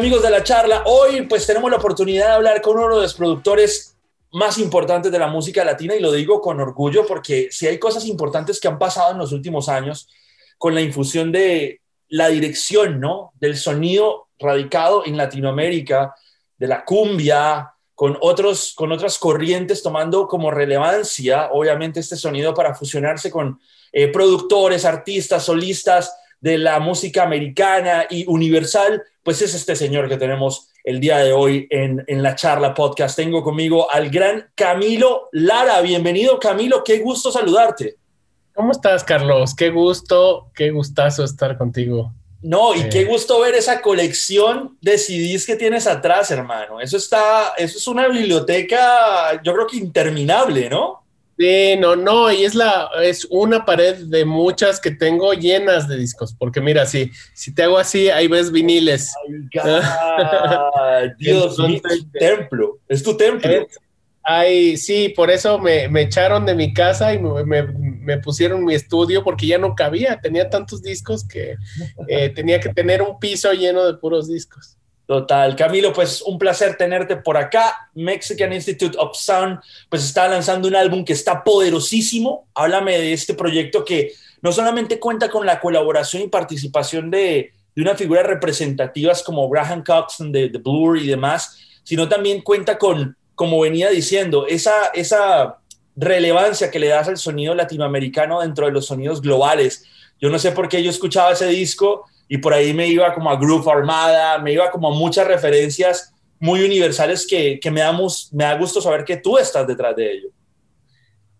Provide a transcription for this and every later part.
amigos de la charla, hoy pues tenemos la oportunidad de hablar con uno de los productores más importantes de la música latina y lo digo con orgullo porque si hay cosas importantes que han pasado en los últimos años con la infusión de la dirección, ¿no? Del sonido radicado en Latinoamérica, de la cumbia, con, otros, con otras corrientes tomando como relevancia, obviamente, este sonido para fusionarse con eh, productores, artistas, solistas de la música americana y universal, pues es este señor que tenemos el día de hoy en, en, la charla podcast. Tengo conmigo al gran Camilo Lara. Bienvenido, Camilo. Qué gusto saludarte. ¿Cómo estás, Carlos? Qué gusto, qué gustazo estar contigo. No, y qué gusto ver esa colección de CDs que tienes atrás, hermano. Eso está, eso es una biblioteca, yo creo que interminable, ¿no? Sí, no, no, y es la, es una pared de muchas que tengo llenas de discos, porque mira, si, si te hago así, ahí ves viniles. Ay, Dios mío, es tu templo, es tu templo. ay, sí, por eso me, me, echaron de mi casa y me, me, pusieron mi estudio porque ya no cabía, tenía tantos discos que eh, tenía que tener un piso lleno de puros discos. Total. Camilo, pues un placer tenerte por acá. Mexican Institute of Sound, pues está lanzando un álbum que está poderosísimo. Háblame de este proyecto que no solamente cuenta con la colaboración y participación de, de unas figuras representativas como Graham Coxon de The Blur y demás, sino también cuenta con, como venía diciendo, esa, esa relevancia que le das al sonido latinoamericano dentro de los sonidos globales. Yo no sé por qué yo escuchaba ese disco y por ahí me iba como a Groove Armada, me iba como a muchas referencias muy universales que, que me, da, me da gusto saber que tú estás detrás de ello.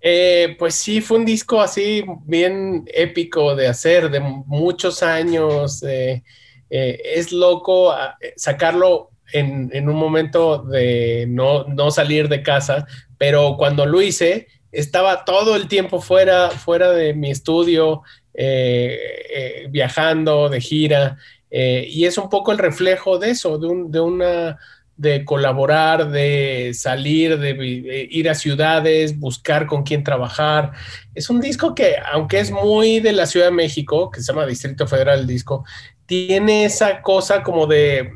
Eh, pues sí, fue un disco así bien épico de hacer, de muchos años. Eh, eh, es loco ah, sacarlo en, en, un momento de no, no salir de casa, pero cuando lo hice, estaba todo el tiempo fuera, fuera de mi estudio, eh, eh, viajando de gira, eh, y es un poco el reflejo de eso, de, un, de una de colaborar, de salir, de, ir a ciudades, buscar con quién trabajar. Es un disco que, aunque es muy de la Ciudad de México, que se llama Distrito Federal el disco, tiene esa cosa como de,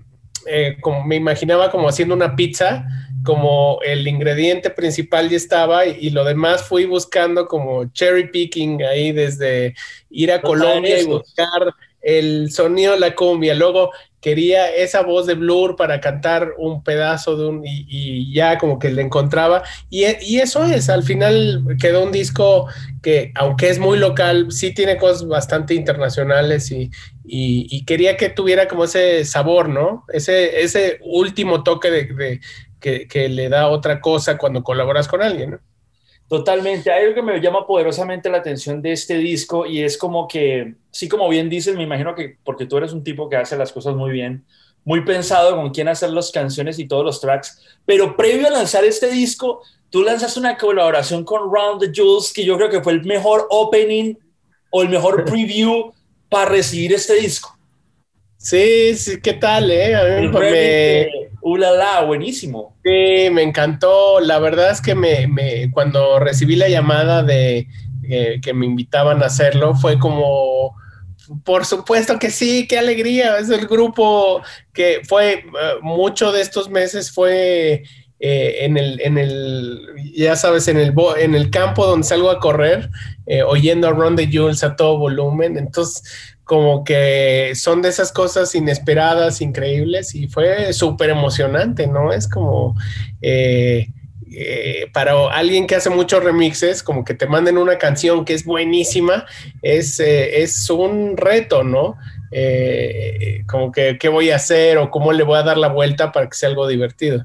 como me imaginaba como haciendo una pizza, como el ingrediente principal ya estaba y, lo demás fui buscando como cherry picking ahí desde ir a Colombia y buscar el sonido de la cumbia. Luego quería esa voz de Blur para cantar un pedazo de un y, ya como que le encontraba y, y, eso es, al final quedó un disco que aunque es muy local, sí tiene cosas bastante internacionales y, y quería que tuviera como ese sabor, ¿no? Ese, ese último toque de, que, le da otra cosa cuando colaboras con alguien, ¿no? Totalmente. Hay algo que me llama poderosamente la atención de este disco y es como que, sí, como bien dices, me imagino que porque tú eres un tipo que hace las cosas muy bien, muy pensado con quién hacer las canciones y todos los tracks, pero previo a lanzar este disco, tú lanzas una colaboración con Round the Jewels que yo creo que fue el mejor opening o el mejor preview para recibir este disco. Sí, sí, ¿qué tal, eh? A mí me, ¡Ulala! Buenísimo. Sí, me encantó. La verdad es que me, me cuando recibí la llamada de eh, que me invitaban a hacerlo, fue como, por supuesto que sí, qué alegría. Es el grupo que fue, eh, mucho de estos meses fue eh, en, el, en el, ya sabes, en el, en el campo donde salgo a correr, oyendo a Ron de Jules a todo volumen. Entonces, como que son de esas cosas inesperadas, increíbles y fue súper emocionante, ¿no? Es como eh, eh, para alguien que hace muchos remixes, como que te manden una canción que es buenísima, es, eh, es un reto, ¿no? como que qué voy a hacer o cómo le voy a dar la vuelta para que sea algo divertido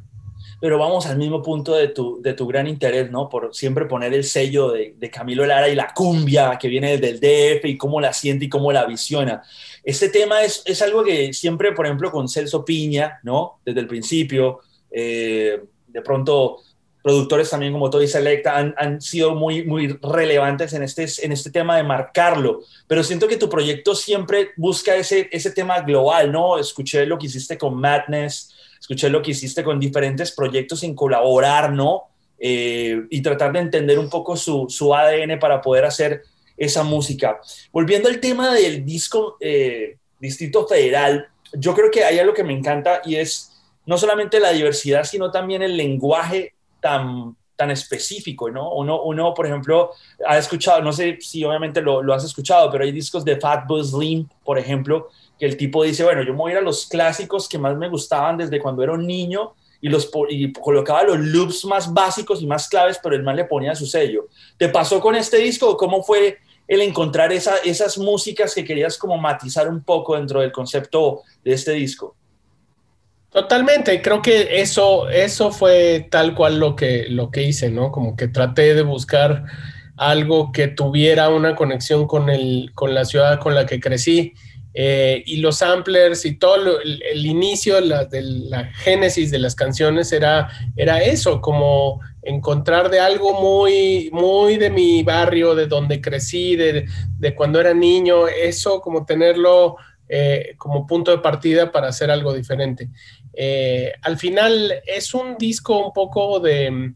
pero vamos al mismo punto de tu, de tu gran interés, ¿no? Por siempre poner el sello de, Camilo Lara y la cumbia que viene desde el DF y cómo la siente y cómo la visiona. Este tema es, es algo que siempre, por ejemplo, con Celso Piña, ¿no? Desde el principio, eh, de pronto productores también como Toy Selecta han, han, sido muy, muy relevantes en este, en este tema de marcarlo, pero siento que tu proyecto siempre busca ese, ese tema global, ¿no? Escuché lo que hiciste con Madness, escuché lo que hiciste con diferentes proyectos en colaborar, ¿no? Eh, y tratar de entender un poco su, su, ADN para poder hacer esa música. Volviendo al tema del disco eh, Distrito Federal, yo creo que hay algo que me encanta y es no solamente la diversidad, sino también el lenguaje tan, tan específico, ¿no? Uno, uno, por ejemplo, ha escuchado, no sé si obviamente lo, has escuchado, pero hay discos de Fatboy Slim, por ejemplo, que el tipo dice, bueno, yo me voy a ir a los clásicos que más me gustaban desde cuando era un niño y, los, colocaba los loops más básicos y más claves, pero el man le ponía su sello. ¿Te pasó con este disco? ¿Cómo fue el encontrar esa, esas músicas que querías como matizar un poco dentro del concepto de este disco? Totalmente, creo que eso, eso fue tal cual lo que, lo que hice, ¿no? Como que traté de buscar algo que tuviera una conexión con, el, con la ciudad con la que crecí. Eh, y los samplers y todo el, inicio, la, de la génesis de las canciones era, era eso, como encontrar de algo muy, muy de mi barrio, de donde crecí, de, cuando era niño, eso como tenerlo eh, como punto de partida para hacer algo diferente. Eh, al final es un disco un poco de,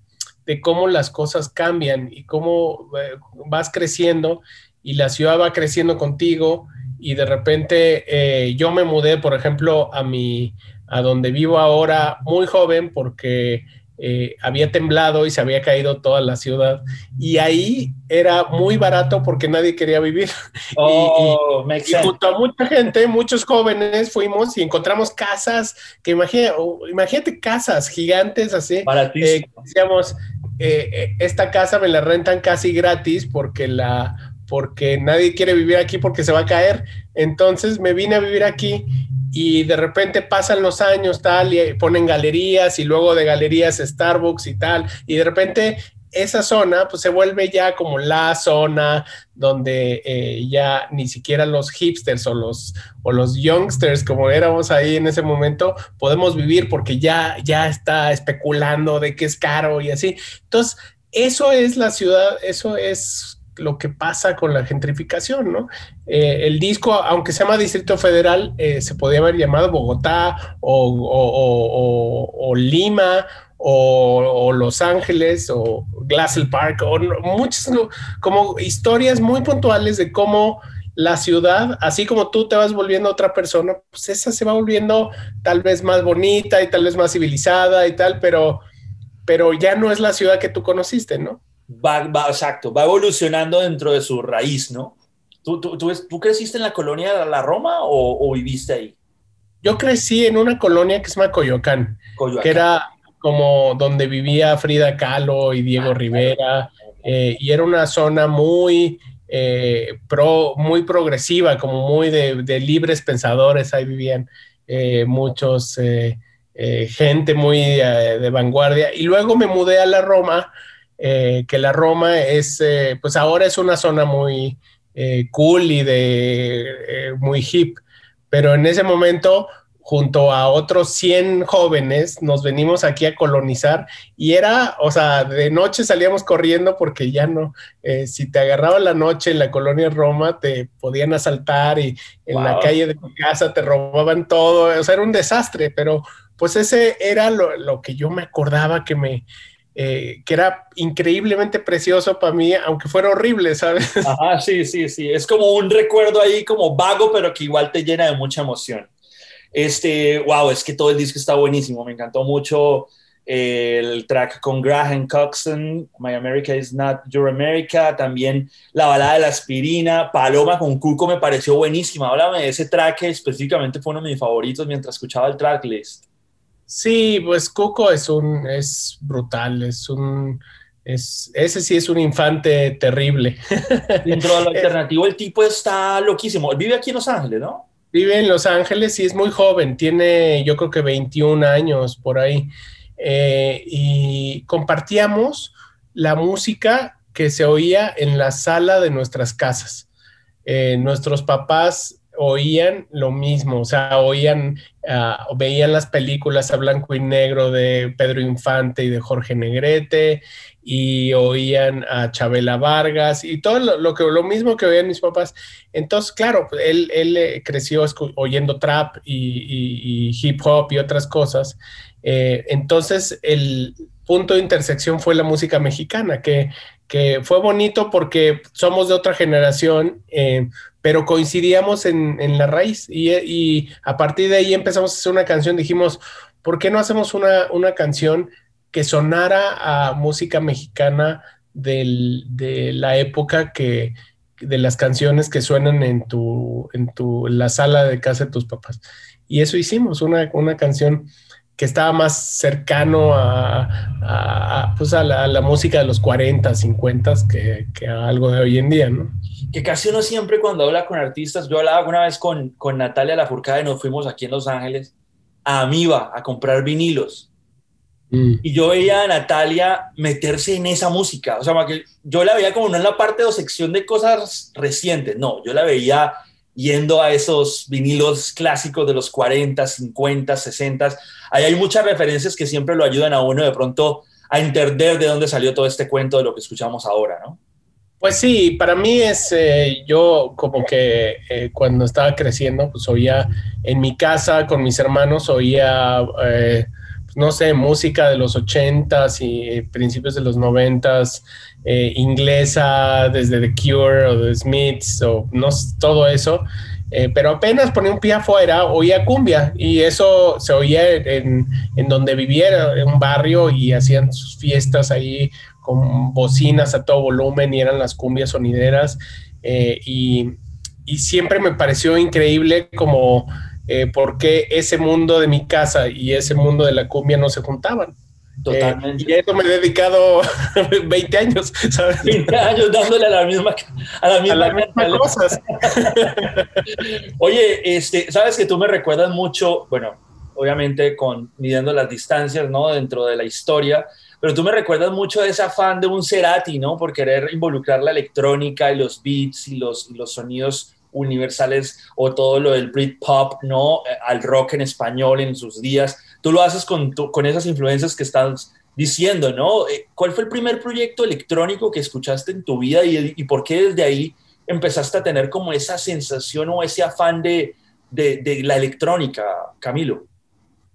cómo las cosas cambian y cómo eh, vas creciendo y la ciudad va creciendo contigo y de repente yo me mudé, por ejemplo, a mi a donde vivo ahora muy joven porque eh, había temblado y se había caído toda la ciudad. Y ahí era muy barato porque nadie quería vivir. Oh, y, junto a mucha gente, muchos jóvenes fuimos y encontramos casas que imagina, imagínate casas gigantes así. Eh, decíamos, eh, esta casa me la rentan casi gratis porque la porque nadie quiere vivir aquí porque se va a caer. Entonces me vine a vivir aquí y de repente pasan los años tal y ponen galerías y luego de galerías Starbucks y tal y de repente esa zona pues se vuelve ya como la zona donde eh, ya ni siquiera los hipsters o los, o los youngsters como éramos ahí en ese momento podemos vivir porque ya, ya está especulando de que es caro y así. Entonces, eso es la ciudad, eso es lo que pasa con la gentrificación, ¿no? Eh, el disco, aunque se llama Distrito Federal, eh, se podía haber llamado Bogotá o, Lima o, Los Ángeles o Glassell Park o muchas como historias muy puntuales de cómo la ciudad, así como tú te vas volviendo otra persona, pues esa se va volviendo tal vez más bonita y tal vez más civilizada y tal, pero, pero ya no es la ciudad que tú conociste, ¿no? Va, exacto, va evolucionando dentro de su raíz, ¿no? ¿Tú, tú, tú, creciste en la colonia de la Roma o, viviste ahí? Yo crecí en una colonia que se llama Coyoacán, que era como donde vivía Frida Kahlo y Diego ah, Rivera, eh, y era una zona muy, eh, pro, muy progresiva, como muy de, libres pensadores, ahí vivían eh, muchos, gente muy de vanguardia, y luego me mudé a la Roma, eh, que la Roma es, eh, pues ahora es una zona muy eh, cool y de muy hip, pero en ese momento junto a otros 100 jóvenes, nos venimos aquí a colonizar y era, o sea, de noche salíamos corriendo porque ya no, si te agarraba la noche en la colonia Roma, te podían asaltar y en la calle de mi casa te robaban todo, o sea, era un desastre, pero pues ese era lo que yo me acordaba que me, eh, que era increíblemente precioso para mí, aunque fuera horrible, ¿sabes? Ajá, sí, sí, sí. Es como un recuerdo ahí como vago, pero que igual te llena de mucha emoción. Este, wow, es que todo el disco está buenísimo. Me encantó mucho eh, el track con Graham Coxon, My America is Not Your America, también la balada de la aspirina, Paloma con Cuco me pareció buenísima. Háblame de ese track que específicamente fue uno de mis favoritos mientras escuchaba el tracklist. Sí, pues Cuco es un, es brutal, es un, es, ese sí es un infante terrible. Dentro de lo alternativo, el tipo está loquísimo. Vive aquí en Los Ángeles, ¿no? Vive en Los Ángeles y es muy joven, tiene yo creo que 21 años por ahí. Eh, y compartíamos la música que se oía en la sala de nuestras casas. Eh, nuestros papás oían lo mismo, o sea, oían, ah, veían las películas a blanco y negro de Pedro Infante y de Jorge Negrete, y oían a Chabela Vargas y todo lo, que lo mismo que oían mis papás. Entonces, claro, él, él eh, creció oyendo trap y, hip hop y otras cosas. Eh, entonces, el punto de intersección fue la música mexicana, que, que fue bonito porque somos de otra generación. Eh, pero coincidíamos en, la raíz y, a partir de ahí empezamos a hacer una canción, dijimos, ¿por qué no hacemos una, una canción que sonara a música mexicana de la época que, de las canciones que suenan en tu, en tu, la sala de casa de tus papás. Y eso hicimos, una, una canción que estaba más cercano a, pues a, la, música de los 40, 50 que, que a algo de hoy en día, ¿no? Que casi uno siempre cuando habla con artistas, yo hablaba una vez con, con Natalia Lafourcade nos fuimos aquí en Los Ángeles a Amiba a comprar vinilos Mm. Y yo veía a Natalia meterse en esa música. O sea, yo la veía como no en la parte o sección de cosas recientes, no, yo la veía yendo a esos vinilos clásicos de los 40, 50, 60. Ahí hay muchas referencias que siempre lo ayudan a uno de pronto a entender de dónde salió todo este cuento de lo que escuchamos ahora, ¿no? Pues sí, para mí es, eh, yo como que eh, cuando estaba creciendo, pues oía en mi casa con mis hermanos, oía... Eh, no sé, música de los ochentas y principios de los noventas, eh, inglesa desde The Cure o The Smiths o no todo eso. Eh, pero apenas ponía un pie afuera, oía cumbia y eso se oía en, donde viviera, en un barrio y hacían sus fiestas ahí con bocinas a todo volumen y eran las cumbias sonideras eh, y, y siempre me pareció increíble como eh, por qué ese mundo de mi casa y ese mundo de la cumbia no se juntaban. Totalmente. Eh, y a eso me he dedicado 20 años, ¿sabes? 20 años dándole a la misma, a la misma, cosas. Oye, este, sabes que tú me recuerdas mucho, bueno, obviamente con midiendo las distancias, ¿no? Dentro de la historia, pero tú me recuerdas mucho de ese afán de un Cerati, ¿no? Por querer involucrar la electrónica y los beats y los, y los sonidos universales o todo lo del Britpop, ¿no? Eh, al rock en español en sus días. Tú lo haces con, con esas influencias que estás diciendo, ¿no? Eh, ¿Cuál fue el primer proyecto electrónico que escuchaste en tu vida y, y por qué desde ahí empezaste a tener como esa sensación o ese afán de, de, la electrónica, Camilo?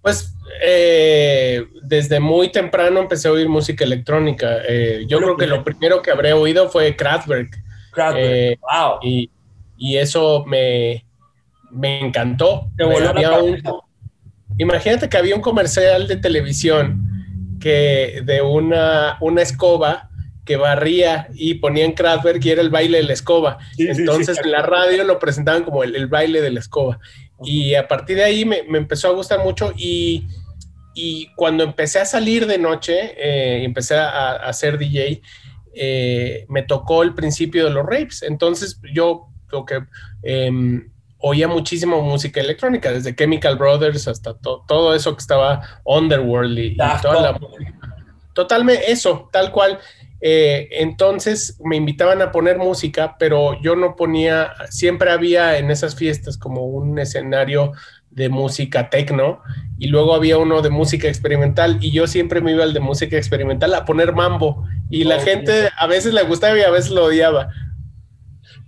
Pues eh, desde muy temprano empecé a oír música electrónica. yo creo que lo primero que habré oído fue Kraftwerk. Kraftwerk, wow. Y, y eso me, me encantó. Imagínate que había un comercial de televisión que de una, una escoba que barría y ponían Kraftwerk y era el baile de la escoba. Entonces en la radio lo presentaban como el, baile de la escoba. Y a partir de ahí me, empezó a gustar mucho y, cuando empecé a salir de noche, eh, empecé a, hacer DJ, eh, me tocó el principio de los rapes. Entonces yo que em, oía muchísimo música electrónica, desde Chemical Brothers hasta todo eso que estaba Underworld y, toda la música. Totalmente eso, tal cual. Eh, entonces me invitaban a poner música, pero yo no ponía, siempre había en esas fiestas como un escenario de música techno y luego había uno de música experimental y yo siempre me iba al de música experimental a poner mambo y la gente a veces le gustaba y a veces lo odiaba,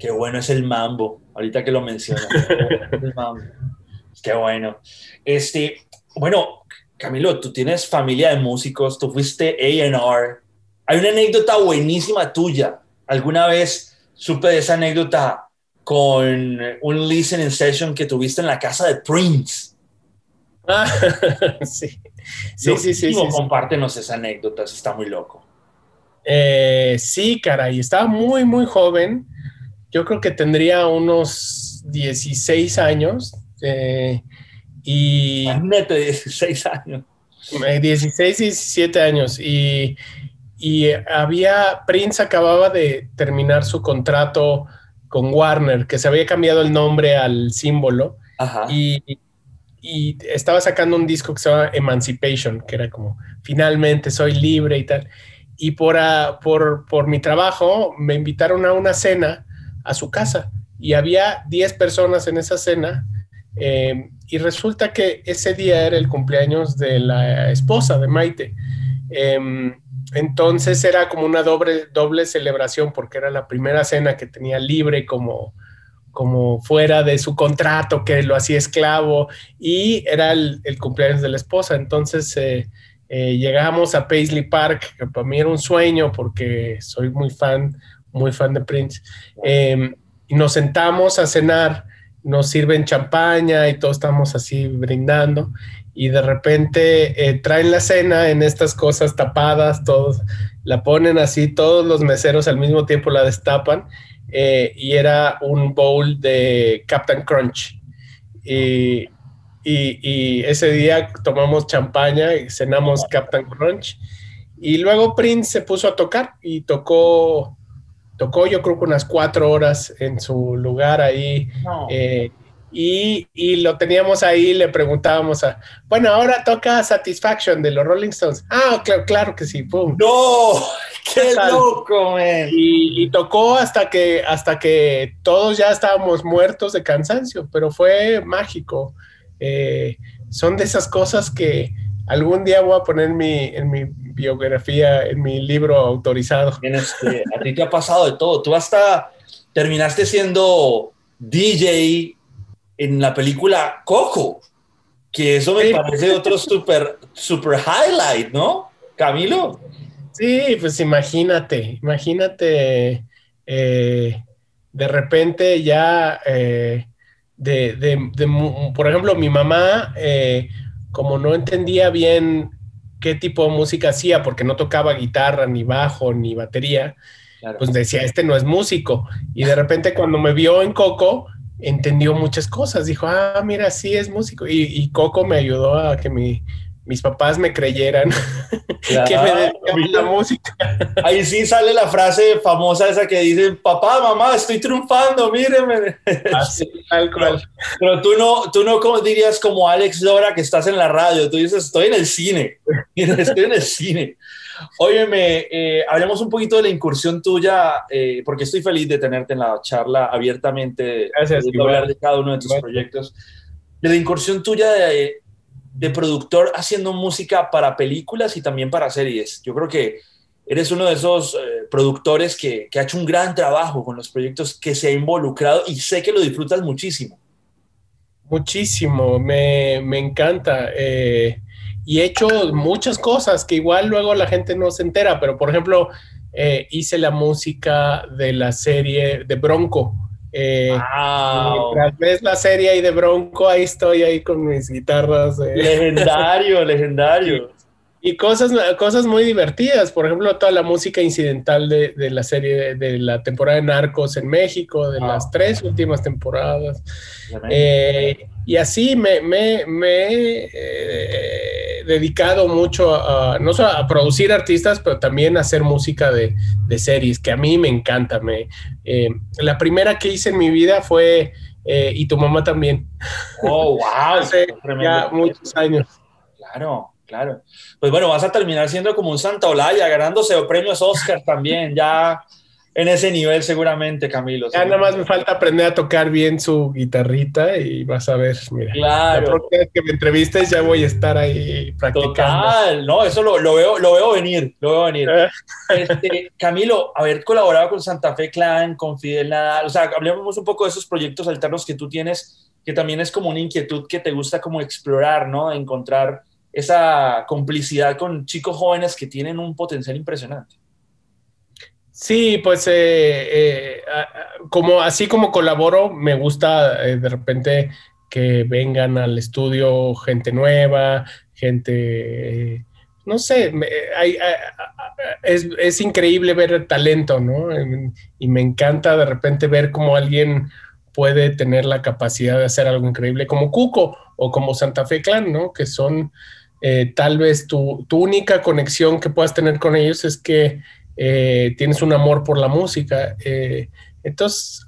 Qué bueno es el mambo, ahorita que lo mencionas. Qué bueno. Este, bueno, Camilo, tú tienes familia de músicos, tú fuiste A&R. Hay una anécdota buenísima tuya. ¿Alguna vez supe de esa anécdota con un listening session que tuviste en la casa de Prince? Ah, sí. Sí, sí, sí, sí, Compártenos esa anécdota, está muy loco. Eh, sí, caray, estaba muy, muy joven yo creo que tendría unos 16 años. Eh, y. Neto, 16 años. 16, eh, 17 años. Y, y había. Prince acababa de terminar su contrato con Warner, que se había cambiado el nombre al símbolo. Y, y estaba sacando un disco que se llama Emancipation, que era como finalmente soy libre y tal. Y por, por, por mi trabajo me invitaron a una cena a su casa y había 10 personas en esa cena eh, y resulta que ese día era el cumpleaños de la esposa de Maite. Em, entonces era como una doble, doble celebración porque era la primera cena que tenía libre como, como fuera de su contrato, que lo hacía esclavo, y era el, cumpleaños de la esposa. Entonces eh, eh, llegamos a Paisley Park, que para mí era un sueño porque soy muy fan muy fan de Prince. Em, y nos sentamos a cenar, nos sirven champaña y todos estamos así brindando y de repente eh, traen la cena en estas cosas tapadas, todos la ponen así, todos los meseros al mismo tiempo la destapan eh, y era un bowl de Captain Crunch. Y, y, ese día tomamos champaña y cenamos Captain Crunch. Y luego Prince se puso a tocar y tocó, tocó yo creo que unas cuatro horas en su lugar ahí. Eh, y, y, lo teníamos ahí, le preguntábamos a, bueno, ahora toca Satisfaction de los Rolling Stones. Ah, claro, claro que sí, pum. No, qué loco, man. Y, y, tocó hasta que, hasta que todos ya estábamos muertos de cansancio, pero fue mágico. Eh, son de esas cosas que algún día voy a poner mi, en mi biografía, en mi libro autorizado. Este, a ti te ha pasado de todo. Tú hasta terminaste siendo DJ en la película Coco, que eso me parece otro super, super highlight, ¿no? Camilo. Sí, pues imagínate, imagínate, eh, de repente ya, eh, de, por ejemplo, mi mamá, eh, como no entendía bien qué tipo de música hacía, porque no tocaba guitarra, ni bajo, ni batería, pues decía, este no es músico. Y de repente cuando me vio en Coco, entendió muchas cosas. Dijo, ah, mira, sí es músico. Y, Coco me ayudó a que mis papás me creyeran que me dedicaba la música. Ahí sí sale la frase famosa esa que dice, papá, mamá, estoy triunfando, míreme. Así, tal cual. Pero, tú no, tú no como dirías como Alex Lora que estás en la radio, tú dices, estoy en el cine, estoy en el cine. Óyeme, eh, hablemos un poquito de la incursión tuya, eh, porque estoy feliz de tenerte en la charla abiertamente, Gracias, de hablar de cada uno de tus proyectos. De la incursión tuya de, de, productor haciendo música para películas y también para series. Yo creo que eres uno de esos eh, productores que, que, ha hecho un gran trabajo con los proyectos que se ha involucrado y sé que lo disfrutas muchísimo. Muchísimo, me, me encanta. Eh, y he hecho muchas cosas que igual luego la gente no se entera, pero por ejemplo, eh, hice la música de la serie de Bronco. Eh, wow. ves la serie ahí de Bronco, ahí estoy ahí con mis guitarras. Eh. Legendario, legendario. Y cosas, cosas muy divertidas, por ejemplo, toda la música incidental de, de la serie de, la temporada de Narcos en México, de las tres últimas temporadas. Eh, y así me, me, me eh, dedicado mucho a, no solo a producir artistas, pero también a hacer música de, de series, que a mí me encanta. Me, eh, la primera que hice en mi vida fue Y tu mamá también. Oh, wow. Hace ya muchos años. Claro. Claro. Pues bueno, vas a terminar siendo como un Santa Olaya, ganándose premios Oscar también, ya en ese nivel seguramente, Camilo. Ya nada más me falta aprender a tocar bien su guitarrita y vas a ver, mira. Claro. La próxima vez que me entrevistes ya voy a estar ahí practicando. Total, no, eso lo, veo, lo veo venir, lo veo venir. Eh. Este, Camilo, haber colaborado con Santa Fe Clan, con Fidel Nadal, o sea, hablemos un poco de esos proyectos alternos que tú tienes, que también es como una inquietud que te gusta como explorar, ¿no? Encontrar esa complicidad con chicos jóvenes que tienen un potencial impresionante. Sí, pues eh, eh, como así como colaboro, me gusta eh, de repente que vengan al estudio gente nueva, gente, no sé, es, es, increíble ver el talento, ¿no? Y me encanta de repente ver cómo alguien puede tener la capacidad de hacer algo increíble, como Cuco o como Santa Fe Clan, ¿no? Que son eh, tal vez tu, única conexión que puedas tener con ellos es que eh, tienes un amor por la música. Eh, entonces,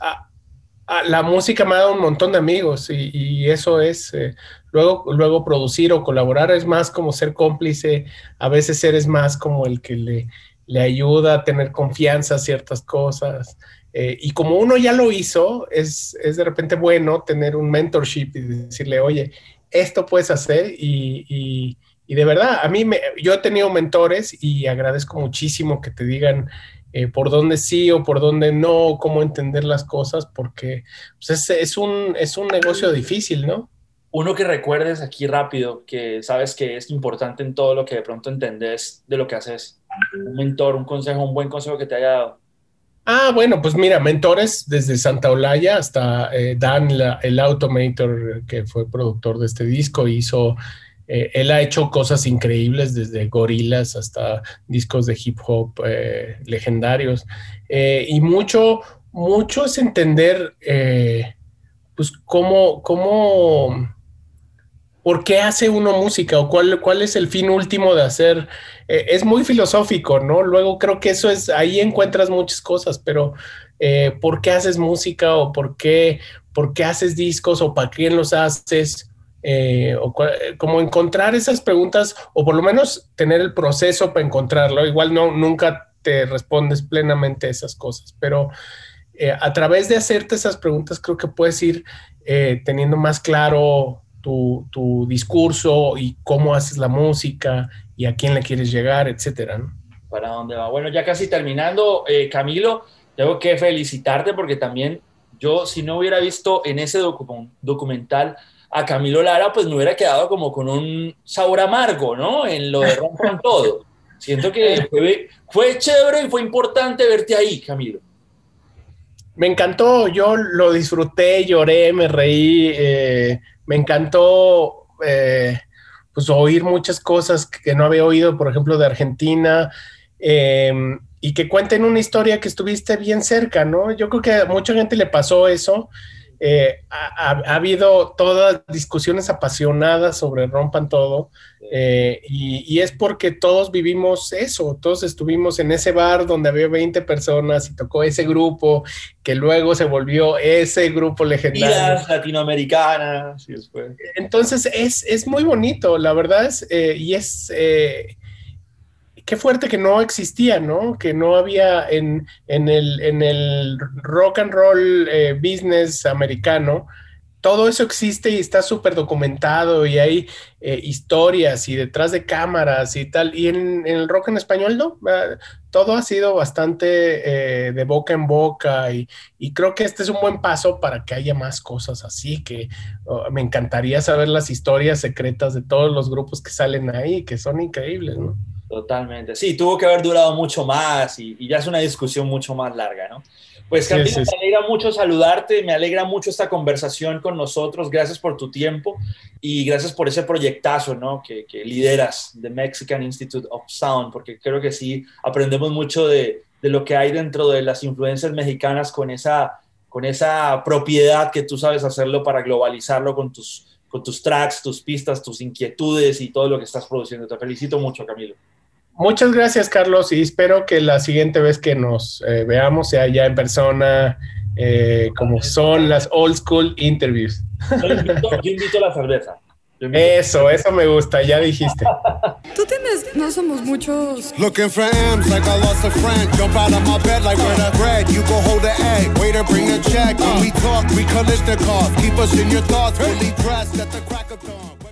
la música me ha dado un montón de amigos y, eso es, luego, luego producir o colaborar es más como ser cómplice, a veces eres más como el que le, le ayuda a tener confianza a ciertas cosas. y como uno ya lo hizo, es, es, de repente bueno tener un mentorship y decirle, oye, esto puedes hacer y, de verdad, a mí me, yo he tenido mentores y agradezco muchísimo que te digan eh, por dónde sí o por dónde no, cómo entender las cosas, porque pues, es, un, es un negocio difícil, ¿no? Uno que recuerdes aquí rápido, que sabes que es importante en todo lo que de pronto entendés de lo que haces. Un mentor, un consejo, un buen consejo que te haya dado. Ah, bueno, pues mira, mentores desde Santa Olaya hasta eh, Dan, el Automator, que fue productor de este disco, hizo, eh, él ha hecho cosas increíbles desde gorilas hasta discos de hip hop eh, legendarios. y mucho, mucho es entender, pues, cómo, cómo ¿por qué hace uno música o cuál, cuál es el fin último de hacer? Eh, es muy filosófico, ¿no? Luego creo que eso es, ahí encuentras muchas cosas, pero eh, ¿por qué haces música o por qué, por qué haces discos o para quién los haces? Eh, o como encontrar esas preguntas o por lo menos tener el proceso para encontrarlo. Igual no, nunca te respondes plenamente esas cosas, pero a través de hacerte esas preguntas creo que puedes ir teniendo más claro tu, discurso y cómo haces la música y a quién le quieres llegar, etcétera. ¿Para dónde va? Bueno, ya casi terminando, eh, Camilo, tengo que felicitarte porque también yo, si no hubiera visto en ese documental a Camilo Lara, pues me hubiera quedado como con un sabor amargo, ¿no? En lo de Rompan Todo. Siento que fue, fue chévere y fue importante verte ahí, Camilo. Me encantó, yo lo disfruté, lloré, me reí. Eh, me encantó eh, pues oír muchas cosas que no había oído, por ejemplo, de Argentina, em, y que cuenten una historia que estuviste bien cerca, ¿no? Yo creo que a mucha gente le pasó eso. Eh, ha, habido todas discusiones apasionadas sobre rompan todo eh, y, es porque todos vivimos eso, todos estuvimos en ese bar donde había 20 personas y tocó ese grupo que luego se volvió ese grupo legendario. latinoamericanas. Entonces es, es, muy bonito, la verdad es, eh, y es qué fuerte que no existía, ¿no? Que no había en, el, en el, rock and roll eh, business americano. Todo eso existe y está súper documentado y hay eh, historias y detrás de cámaras y tal. Y en, el rock en español, ¿no? Todo ha sido bastante eh, de boca en boca y, creo que este es un buen paso para que haya más cosas así, que oh, me encantaría saber las historias secretas de todos los grupos que salen ahí, que son increíbles, ¿no? Totalmente. Sí, tuvo que haber durado mucho más y, ya es una discusión mucho más larga, ¿no? Pues Camilo, me alegra mucho saludarte, me alegra mucho esta conversación con nosotros, gracias por tu tiempo y gracias por ese proyectazo, ¿no? Que, lideras, The Mexican Institute of Sound, porque creo que sí aprendemos mucho de, de, lo que hay dentro de las influencias mexicanas con esa, con esa propiedad que tú sabes hacerlo para globalizarlo con tus, con tus tracks, tus pistas, tus inquietudes y todo lo que estás produciendo. Te felicito mucho, Camilo. Muchas gracias, Carlos, y espero que la siguiente vez que nos eh, veamos sea ya en persona, eh, como son las old school interviews. Yo invito, a la cerveza. Eso, eso me gusta, ya dijiste. Tú tienes, no somos muchos. Looking for M's like I lost a friend. Jump out of my bed like where the bread. You go hold the egg. Waiter, bring the check. When we talk, we Kalishnikov. Keep us in your thoughts. Fully dressed at the crack of dawn.